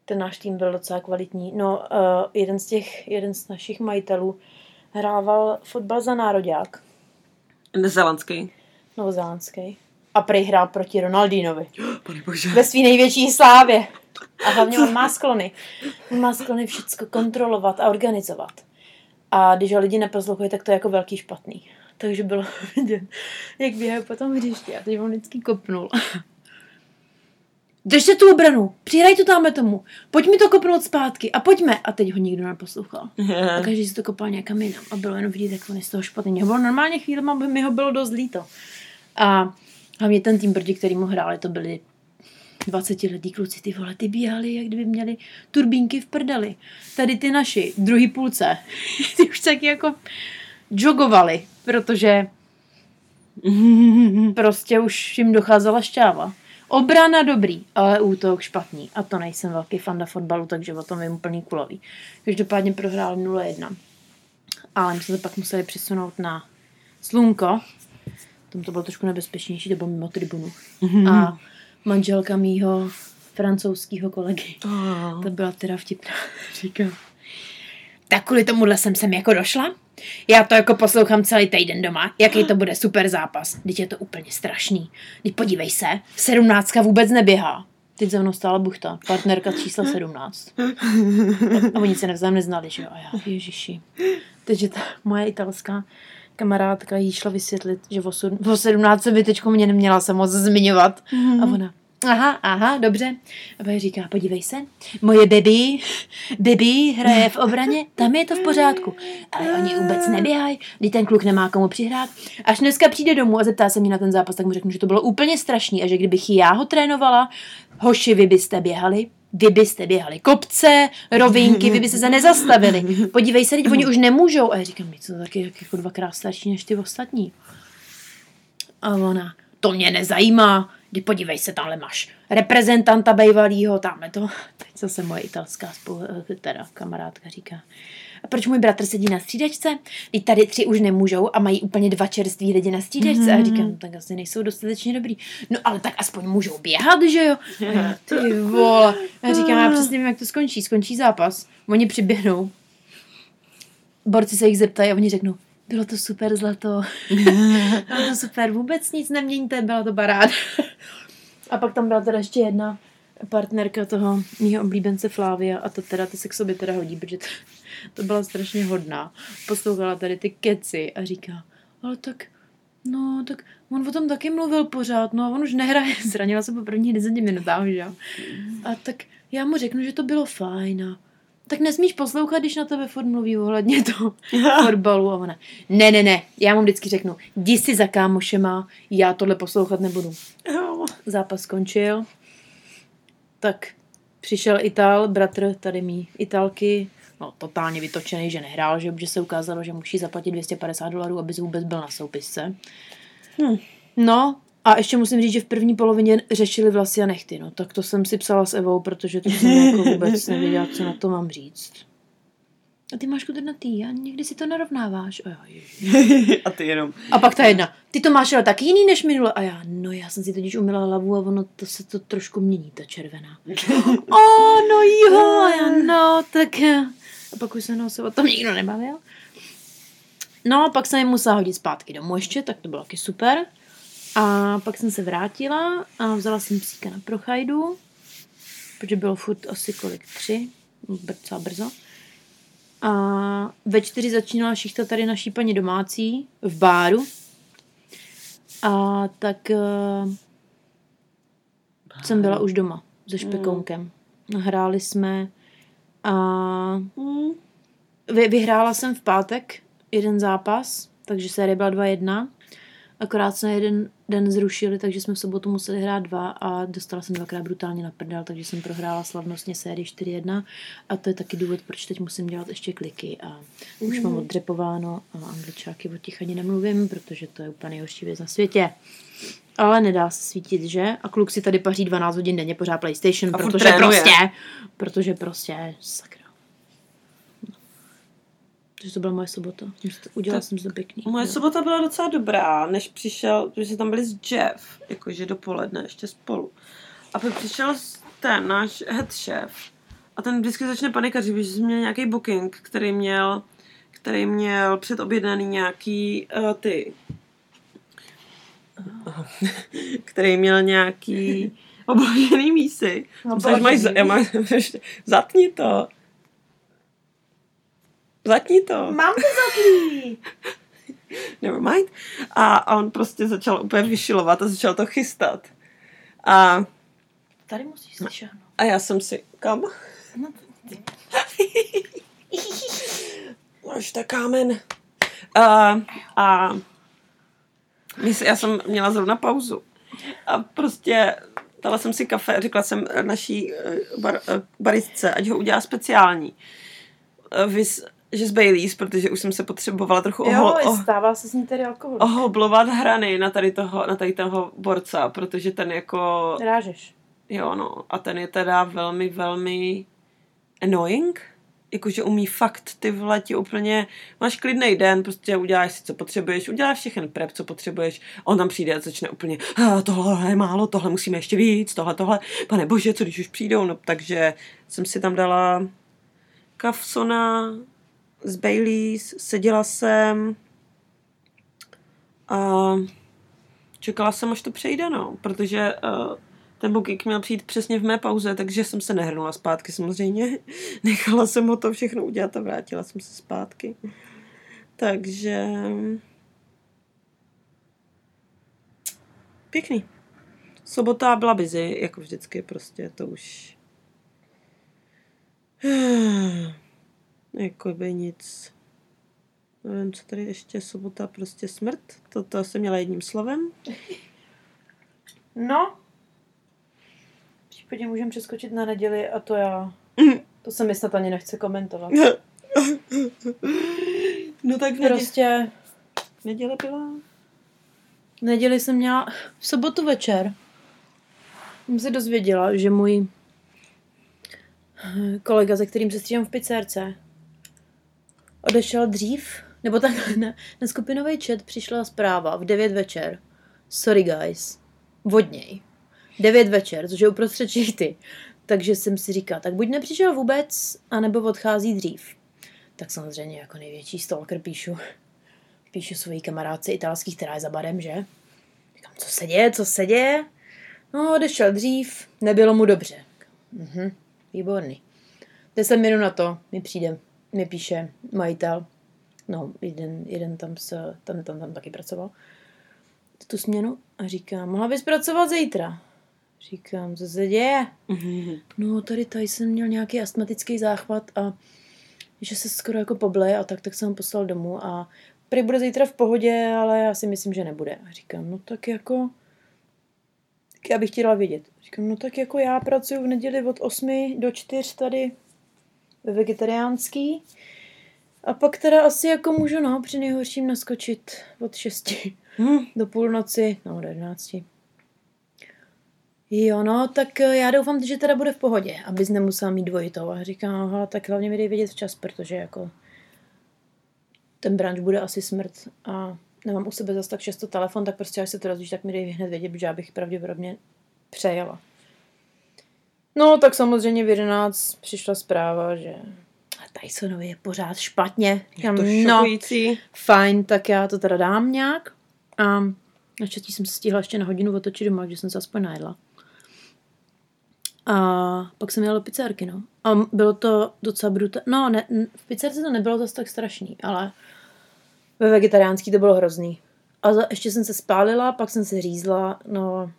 ten náš tým byl docela kvalitní. No, uh, jeden z těch, jeden z našich majitelů hrával fotbal za nároďák, Nezelandský. novozélandský. A prej hrál proti Ronaldinovi. (gasps) Pane bože. Ve své největší slávě. A hlavně on má sklony. On má sklony všechno kontrolovat a organizovat. A když ho lidi neposlouchají, tak to je jako velký špatný. Takže bylo (laughs) vidět, jak běhají po tom hřišti. A teď on vždycky kopnul. Držte tu obranu, přihraj to tamhle tomu, pojď mi to kopnout zpátky a pojďme. A teď ho nikdo neposlouchal. (laughs) A každý si to kopal někam jinam. A bylo jenom vidět, jak on je z toho špatný. Bylo normálně chvíli, mi ho bylo dost líto. A Hlavně ten tým, proti kterému hráli, to byli 20 letý kluci, ty vole, ty bíhali, jak kdyby měli turbínky v prdeli. Tady ty naši, druhý půlce, (laughs) ty už taky jako jogovali, protože (laughs) prostě už jim docházela šťáva. Obrana dobrý, ale útok špatný. A to nejsem velký fanda fotbalu, takže o tom vím úplný kulový. Každopádně prohrál 0-1. Ale my jsme se pak museli přesunout na slunko. Tam to bylo trošku nebezpečnější, to bylo mimo tribunu. A manželka mýho francouzského kolegy, Oh. to byla teda vtipná. Říkám, tak kvůli tomuhle jsem sem jako došla. Já to jako poslouchám celý týden doma, jaký to bude super zápas. Teď je to úplně strašný. Teď podívej se, sedmnáctka vůbec neběhá. Teď za mnou stála buchta, partnerka čísla 17. A oni se navzájem neznali, že jo? A já, ježiši. Takže ta moje italská kamarádka jí šla vysvětlit, že o, osm- o 17 by teďko mě neměla se moc zmiňovat. A ona, aha, aha, dobře. A pak říká, podívej se, moje baby, baby hraje v obraně, tam je to v pořádku. Ale oni vůbec neběhají, když ten kluk nemá komu přihrát. Až dneska přijde domů a zeptá se mě na ten zápas, tak mu řeknu, že to bylo úplně strašný a že kdybych já ho trénovala, hoši, vy byste běhali, vy byste běhali kopce, rovinky, vy byste se nezastavili. Podívej se, teď oni už nemůžou. A já říkám, my to taky jak- jako dvakrát starší než ty ostatní. A ona, to mě nezajímá. Kdy podívej se, tamhle máš reprezentanta bejvalýho, tamhle to. (laughs) Teď zase moje italská spolu, eh, teda kamarádka říká. A proč můj bratr sedí na střídačce? Teď tady tři už nemůžou a mají úplně dva čerství lidi na střídačce. A říkám, no, tak asi nejsou dostatečně dobrý. No ale tak aspoň můžou běhat, že jo? A (laughs) ty vole. A říkám, já přesně vím, jak to skončí. Skončí zápas. Oni přiběhnou. Borci se jich zeptají a oni řeknou, bylo to super zlato. (laughs) bylo to super, vůbec nic neměňte, byla to paráda. a pak tam byla teda ještě jedna partnerka toho mýho oblíbence Flávia a to teda, to se k sobě teda hodí, protože to, to byla strašně hodná. Poslouchala tady ty keci a říká, ale tak, no, tak on o tom taky mluvil pořád, no a on už nehraje, (laughs) zranila se po prvních deseti minutách, že jo. A tak já mu řeknu, že to bylo fajn a tak nesmíš poslouchat, když na tebe furt mluví ohledně toho (laughs) fotbalu a ona, ne, ne, ne, já mu vždycky řeknu, jdi si za kámošema, já tohle poslouchat nebudu. Zápas skončil, tak přišel Ital, bratr tady mý Italky, no totálně vytočený, že nehrál, že, že se ukázalo, že musí zaplatit 250 dolarů, aby vůbec byl na soupisce. Hm. No, a ještě musím říct, že v první polovině řešili vlasy a nechty, no. Tak to jsem si psala s Evou, protože to jsem jako vůbec nevěděla, co na to mám říct. A ty máš kudrnatý a někdy si to narovnáváš. A. (laughs) A ty jenom. a pak ta jedna, ty to máš ale taky jiný než minule. A já, no já jsem si totiž umila hlavu a ono to se to trošku mění, ta červená. (laughs) o, no jo, a já, no, tak... A pak už se mnou se o tom nikdo nebavil. No, pak jsem je musela hodit zpátky domů ještě, tak to bylo taky super. A pak jsem se vrátila a vzala jsem psíka na prochajdu, protože bylo furt asi kolik, tři, docela brzo. A ve čtyři začínala šichta tady naší paní domácí v báru. A tak uh, jsem byla už doma se špekounkem. Hráli jsme a Hm. vy, vyhrála jsem v pátek jeden zápas, takže série byla 2-1. Akorát jsme jeden den zrušili, takže jsme v sobotu museli hrát dva a dostala jsem dvakrát brutálně na prdel, takže jsem prohrála slavnostně sérii 4-1 a to je taky důvod, proč teď musím dělat ještě kliky a už mám oddřepováno a angličáky o těch ani nemluvím, protože to je úplně nejhorší věc na světě. Ale nedá se svítit, že? A kluk si tady paří 12 hodin denně pořád PlayStation, A protože prostě, protože prostě, sakra. Takže to byla moje sobota. Udělala jsem to pěkný. Moje Jo. sobota byla docela dobrá, než přišel, protože tam byli s Jeff, jakože dopoledne ještě spolu. A pak přišel ten náš head chef a ten vždycky začne panikařit, že jsem měl nějaký booking, který měl, který měl předobjednaný nějaký uh, ty (laughs) který měl nějaký (laughs) obložený mísy. Že máš, za- já mám, zatni to. Zatni to. Mám to zatlý. (laughs) never mind. A, a on prostě začal úplně vyšilovat a začal to chystat. A, Tady musíš si šáhnout. a já jsem si, kam? No, ty. (laughs) Máš tak kámen. A, a já jsem měla zrovna pauzu. A prostě dala jsem si kafe a řekla jsem naší eh, bar, eh, baristce, ať ho udělá speciální. Eh, Vys, že z Baileys, protože už jsem se potřebovala trochu ohol, Jo, oh, stává se s ní tady alkohol. ohoblovat hrany na tady toho, na tady toho borca, protože ten jako, Rážeš. jo no, a ten je teda velmi, velmi annoying, jakože umí fakt ty vole ti úplně, máš klidný den, prostě uděláš si, co potřebuješ, uděláš všechny prep, co potřebuješ, on tam přijde a začne úplně, "Ah, tohle je málo, tohle musíme ještě víc, tohle, tohle, pane bože, co když už přijdou, no takže jsem si tam dala kafsona z Baileys, seděla jsem a čekala jsem, až to přejde, no, protože uh, ten booking měl přijít přesně v mé pauze, takže jsem se nehrnula zpátky samozřejmě. (laughs) Nechala jsem ho to všechno udělat a vrátila jsem se zpátky. Takže... Pěkný. Sobota byla busy, jako vždycky, prostě to už... (sighs) (sighs) Jakoby nic. Nevím, co tady ještě sobota, prostě smrt. To, to jsem měla jedním slovem. No. Případně můžeme přeskočit na neděli a to já. To se mi snad ani nechce komentovat. (laughs) No tak v neděli, Prostě neděle byla. v neděli jsem měla v sobotu večer. Jsem se dozvěděla, že můj kolega, se kterým se střídám v pizzerce, odešel dřív, nebo tak (laughs) na, na skupinový chat přišla zpráva v 9 večer. Sorry guys, od něj. 9 večer, což je uprostřed šichty. Takže jsem si říkala, tak buď nepřišel vůbec, anebo odchází dřív. Tak samozřejmě jako největší stalker píšu, (laughs) píšu svojí kamarádce italský, která je za barem, že? Říkám, co se děje, co se děje? No, odešel dřív, nebylo mu dobře. Mhm, výborný. 10 minut na to mi přijde, mi píše majitel, no, jeden, jeden tam, s, tam, tam, tam taky pracoval, tu směnu a říká, mohla bys pracovat zítra? Říkám, co se děje? No, tady tady jsem měl nějaký astmatický záchvat a že se skoro jako poble a tak, tak jsem ho poslal domů a prý bude zítra v pohodě, ale já si myslím, že nebude. A říkám, no tak jako, tak já bych chtěla vědět. Říkám, no tak jako já pracuji v neděli od 8 do 4 tady ve vegetariánský. A pak teda asi jako můžu, no, při nejhorším naskočit od 6 Hm. do půlnoci, no do 11. Jo, no, tak eh, já doufám, že teda bude v pohodě, abys nemusela mít dvojitou. A říkám, aha, tak hlavně mi dej vědět včas, protože jako ten branč bude asi smrt a nemám u sebe zase tak často telefon, tak prostě až se to rozvíš, tak mi dej hned vědět, protože já bych pravděpodobně přejela. No, tak samozřejmě v 11 přišla zpráva, že Tysonovi je pořád špatně. Je to no, šokující. fajn, tak já to teda dám nějak. A naštěstí jsem se stihla ještě na hodinu otočit doma, že jsem se aspoň najedla. A pak jsem jela do pizzerky, no. A bylo to docela brutální. No, ne, v pizzerce to nebylo zase tak strašný, ale ve vegetariánský to bylo hrozný. A za, ještě jsem se spálila, pak jsem se řízla, no.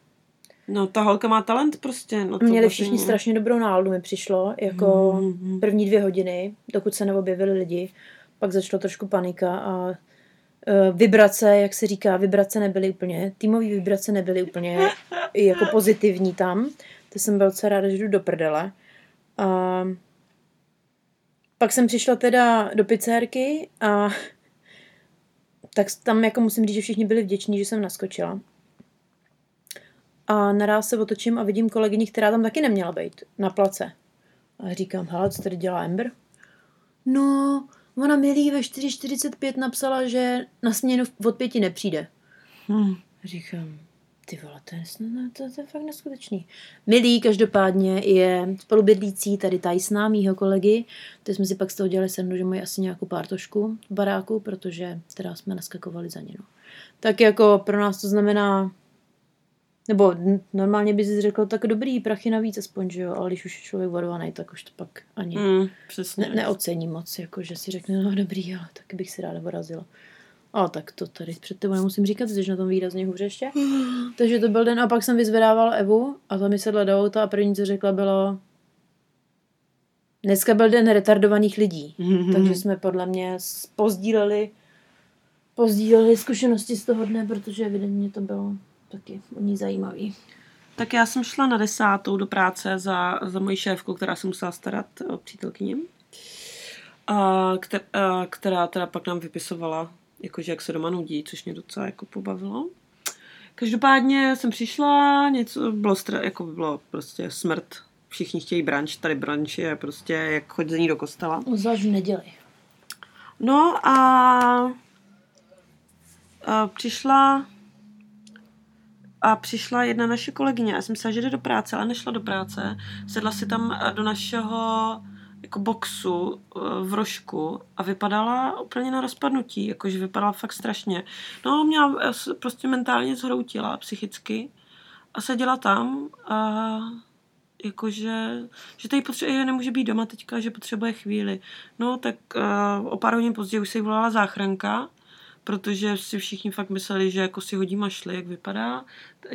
No, ta holka má talent prostě. No, to Měli vlastně- všichni strašně dobrou náladu, mi přišlo, jako Mhm. první dvě hodiny, dokud se neobjevili lidi. Pak začala trošku panika a eh, vibrace, jak se říká, vibrace nebyly úplně, týmové vibrace nebyly úplně jako pozitivní tam. To jsem byl docela ráda, že jdu do prdele. A pak jsem přišla teda do pizzerky a (laughs) tak tam jako musím říct, že všichni byli vděční, že jsem naskočila. A naraz se otočím a vidím kolegyni, která tam taky neměla být, na place. A říkám, hele, co tady dělá Ember? No, ona milý ve 4.45 napsala, že na směnu od pěti nepřijde. Hm. Říkám, ty vole, to je, no, to, to je fakt neskutečný. Milý každopádně je spolubydlící tady Tysona, mýho kolegy. To jsme si pak z toho dělali srandu, že mají asi nějakou pártošku v baráku, protože teda jsme naskakovali za ně. No. Tak jako pro nás to znamená, nebo normálně by si řekl, tak dobrý, prachy navíc aspoň, že jo, ale když už je člověk varovaný, tak už to pak ani Mm, přesně. ne, neocení moc, jako že si řekne, no dobrý, ale taky bych si ráda porazila. Ale tak to tady před tebou nemusím říkat, jsi na tom výrazně hůře ještě. (gasps) Takže to byl den a pak jsem vyzvedávala Evu a ta mi sedla do auta a první, co řekla, bylo dneska byl den retardovaných lidí. Mhm. Takže jsme podle mě pozdíleli, pozdíleli zkušenosti z toho dne, protože evidentně to bylo taky o ní zajímavý. Tak já jsem šla na desátou do práce za, za moji šéfku, která se musela starat o přítelkyni. A, která, a, která teda pak nám vypisovala, jakože jak se doma nudí, což mě docela jako pobavilo. Každopádně jsem přišla, něco bylo, stra, jako bylo prostě smrt. Všichni chtějí branč, tady branč je prostě jak chodzení do kostela. Zvlášť v neděli. No a, a přišla a přišla jedna naše kolegyně. Já jsem myslela, že jde do práce, ale nešla do práce. Sedla si tam do našeho jako boxu v rožku a vypadala úplně na rozpadnutí, jakože vypadala fakt strašně. No, měla prostě mentálně zhroutila psychicky a seděla tam a jakože, že tady potřebuje, nemůže být doma teďka, že potřebuje chvíli. No, tak uh, o pár hodin později už se jí volala záchranka, protože si všichni fakt mysleli, že jako si hodí mašly, jak vypadá.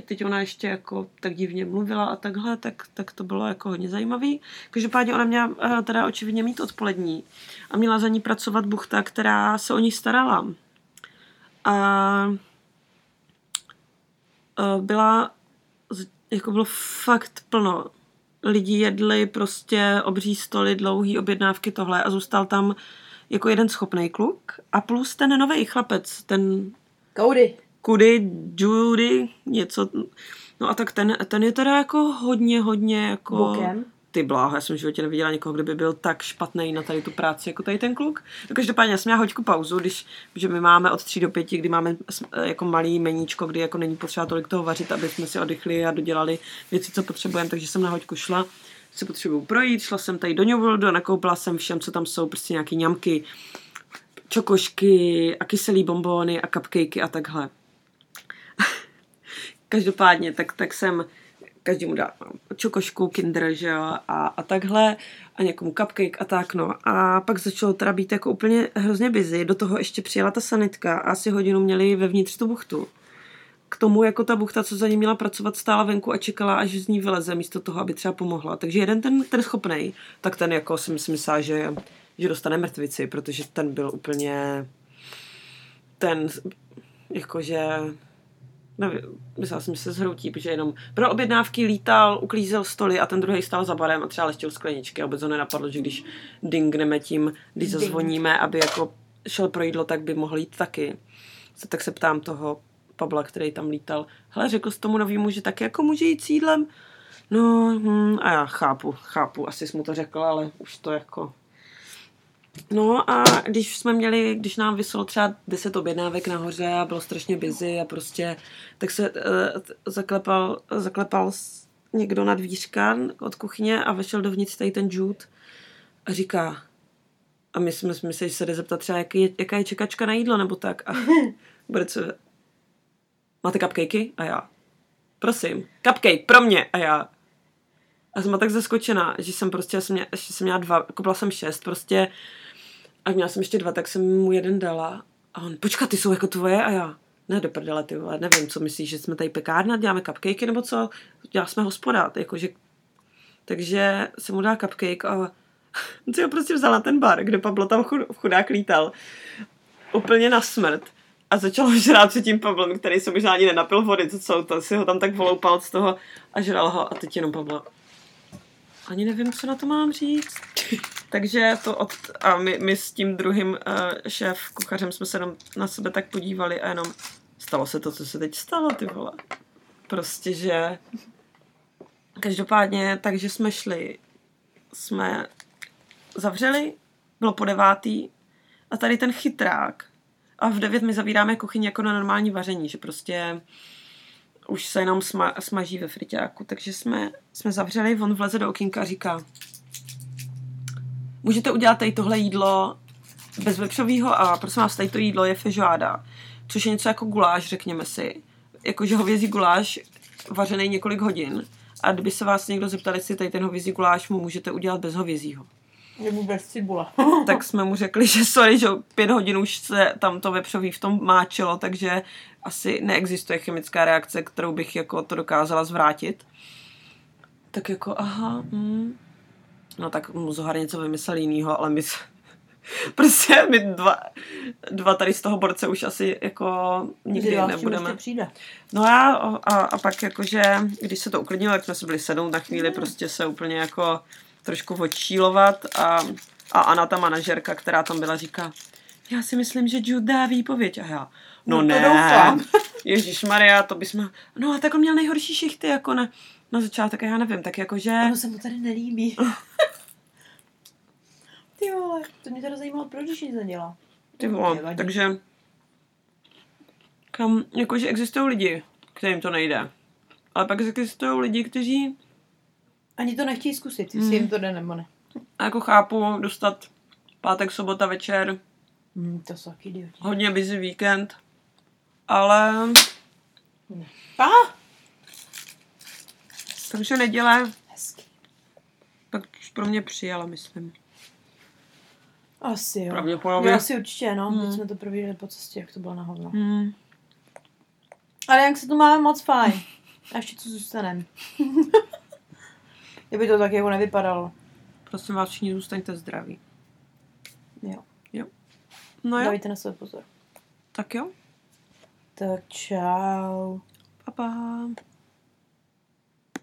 Teď ona ještě jako tak divně mluvila a takhle, tak, tak to bylo jako hodně zajímavý. Každopádně ona měla uh, teda očividně mít odpolední a měla za ní pracovat buchta, která se o ní starala. A uh, byla, jako bylo fakt plno lidi jedli prostě obří stoly, dlouhý objednávky tohle a zůstal tam jako jeden schopný kluk a plus ten nový chlapec, ten... Cody. Kudy, Judy, něco... No a tak ten, ten je teda jako hodně, hodně jako... Bokem. Ty bláho, já jsem v životě neviděla někoho, kdo by byl tak špatný na tady tu práci jako tady ten kluk. No každopádně já jsem měla hoďku pauzu, když, že my máme od 3 do 5, kdy máme jako malý meníčko, kdy jako není potřeba tolik toho vařit, aby jsme si oddychli a dodělali věci, co potřebujeme, takže jsem na hoďku šla si potřebuju projít, šla jsem tady do New Worldu nakoupila jsem všem, co tam jsou, prostě nějaký ňamky, čokošky a kyselý bombóny a cupcakey a takhle. (laughs) Každopádně, tak, tak jsem každému dá čokošku, kinder, že jo, a, a takhle, a někomu cupcake a tak, no. A pak začalo teda být jako úplně hrozně busy, do toho ještě přijela ta sanitka a asi hodinu měli vevnitř tu buchtu. K tomu jako ta buchta, co za ní měla pracovat, stála venku a čekala, až z ní vyleze, místo toho, aby třeba pomohla. Takže jeden ten, ten schopný, tak ten jako si myslím, že, že dostane mrtvici, protože ten byl úplně ten, jakože nevím, myslela jsem, že se zhroutí, protože jenom pro objednávky lítal, uklízel stoly a ten druhý stál za barem a třeba leštil skleničky a vůbec ho nenapadlo, že když dingneme tím, když zazvoníme, aby jako šel pro jídlo, tak by mohl jít taky. Tak se ptám toho Pavla, který tam lítal, hele, řekl jsi tomu novýmu, že taky jako může jít s jídlem? No, hm, a já chápu, chápu, asi jsi mu to řekl, ale už to jako No a když jsme měli, když nám vyselo třeba 10 objednávek nahoře a bylo strašně busy a prostě, tak se uh, zaklepal, zaklepal někdo na dvířka od kuchyně a vešel dovnitř tady ten Jude a říká, a my jsme si mysleli, že se jde zeptat třeba, jaký je, jaká je čekačka na jídlo nebo tak. A (laughs) bude co, máte cupcakey? A já, prosím, cupcake pro mě. A já, a jsem tak zaskočená, že jsem prostě, jsem měla, že jsem měla dva, koupila jsem šest, prostě. A měla jsem ještě dva, tak jsem mu jeden dala. A on, počkat, ty jsou jako tvoje? A já, ne do prdele, ty vole, nevím, co myslíš, že jsme tady pekárna, děláme cupcakey nebo co, dělali jsme hospoda, jakože, takže jsem mu dala cupcake a (laughs) si ho prostě vzala ten bar, kde Pablo tam chudák lítal, úplně na smrt a začal (laughs) žrát před tím Pavlem, který se možná ani nenapil vody, co jsou, to si ho tam tak voloupal z toho a žral ho a teď jenom Pavlo. Ani nevím, co na to mám říct. (laughs) Takže to od, a my, my s tím druhým uh, šéf kuchařem jsme se jenom na sebe tak podívali a jenom stalo se to, co se teď stalo, ty vole. Prostě, že každopádně, takže jsme šli, jsme zavřeli, bylo po devátý a tady ten chytrák a v devět my zavíráme kuchyni jako na normální vaření, že prostě už se jenom sma, smaží ve friťáku, takže jsme, jsme zavřeli, on vleze do okénka a říká můžete udělat tady tohle jídlo bez vepřového a prosím vás, tady to jídlo je feijoada, což je něco jako guláš, řekněme si. Jakože hovězí guláš vařený několik hodin. A kdyby se vás někdo zeptal, jestli tady ten hovězí guláš mu můžete udělat bez hovězího. Nebo bez cibula. (laughs) tak jsme mu řekli, že sorry, že pět hodin už se tam to vepřový v tom máčilo, takže asi neexistuje chemická reakce, kterou bych jako to dokázala zvrátit. Tak jako, aha, mm. No tak mu Zohar něco vymyslel jinýho, ale my, (laughs) prostě my dva, dva tady z toho borce už asi jako nikdy Kdy nebudeme. přijde. No a, a, a pak jakože, když se to uklidnilo, jak jsme se byli sednout na chvíli, prostě se úplně jako trošku odčílovat a, a Anna, ta manažerka, která tam byla, říká, já si myslím, že Jude dá výpověď. A já, no, No ne. (laughs) Ježíš Maria, to bychom, no a tak on měl nejhorší šichty, jako na, na začátek, já nevím, tak jakože, Ono se mu tady nelíbí. (laughs) Ty vole, to mě teda zajímalo, proč když nic nedělá. ty vole, takže, kam, jakože existují lidi, kterým to nejde. Ale pak existují lidi, kteří Ani to nechtějí zkusit, jestli Mm. jim to jde nebo ne. A jako chápu, dostat pátek, sobota, večer, Hmm, to jsou taky idioti. hodně busy víkend, ale Ah, takže neděle, hezky. tak už pro mě přijala, myslím. Asi jo. Pravděpodobně. Jo, asi určitě, no. Teď jsme to provídali po cestě, jak to bylo na hovno. Hmm. Ale jak se tu máme moc fajn. (laughs) A ještě co zůstanem. Kdyby to tak jako nevypadalo. Prosím vás, všichni zůstaňte zdraví. Jo. No jo, Dávajte na sebe pozor. tak jo. Tak čau. Pa, pa.